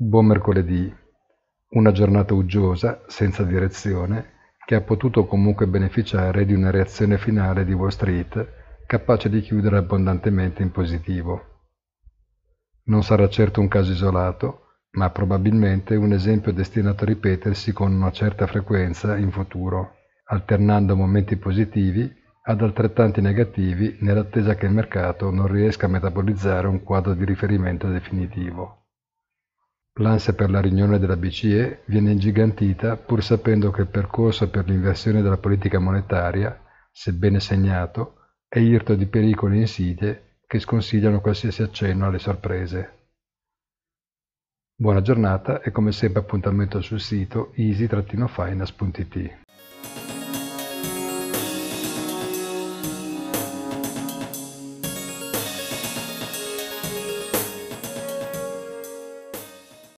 Buon mercoledì. Una giornata uggiosa, senza direzione, che ha potuto comunque beneficiare di una reazione finale di Wall Street capace di chiudere abbondantemente in positivo. Non sarà certo un caso isolato, ma probabilmente un esempio destinato a ripetersi con una certa frequenza in futuro, alternando momenti positivi ad altrettanti negativi nell'attesa che il mercato non riesca a metabolizzare un quadro di riferimento definitivo. L'ansia per la riunione della BCE viene ingigantita pur sapendo che il percorso per l'inversione della politica monetaria, sebbene segnato, è irto di pericoli insidie che sconsigliano qualsiasi accenno alle sorprese. Buona giornata e come sempre appuntamento sul sito easy-finance.it.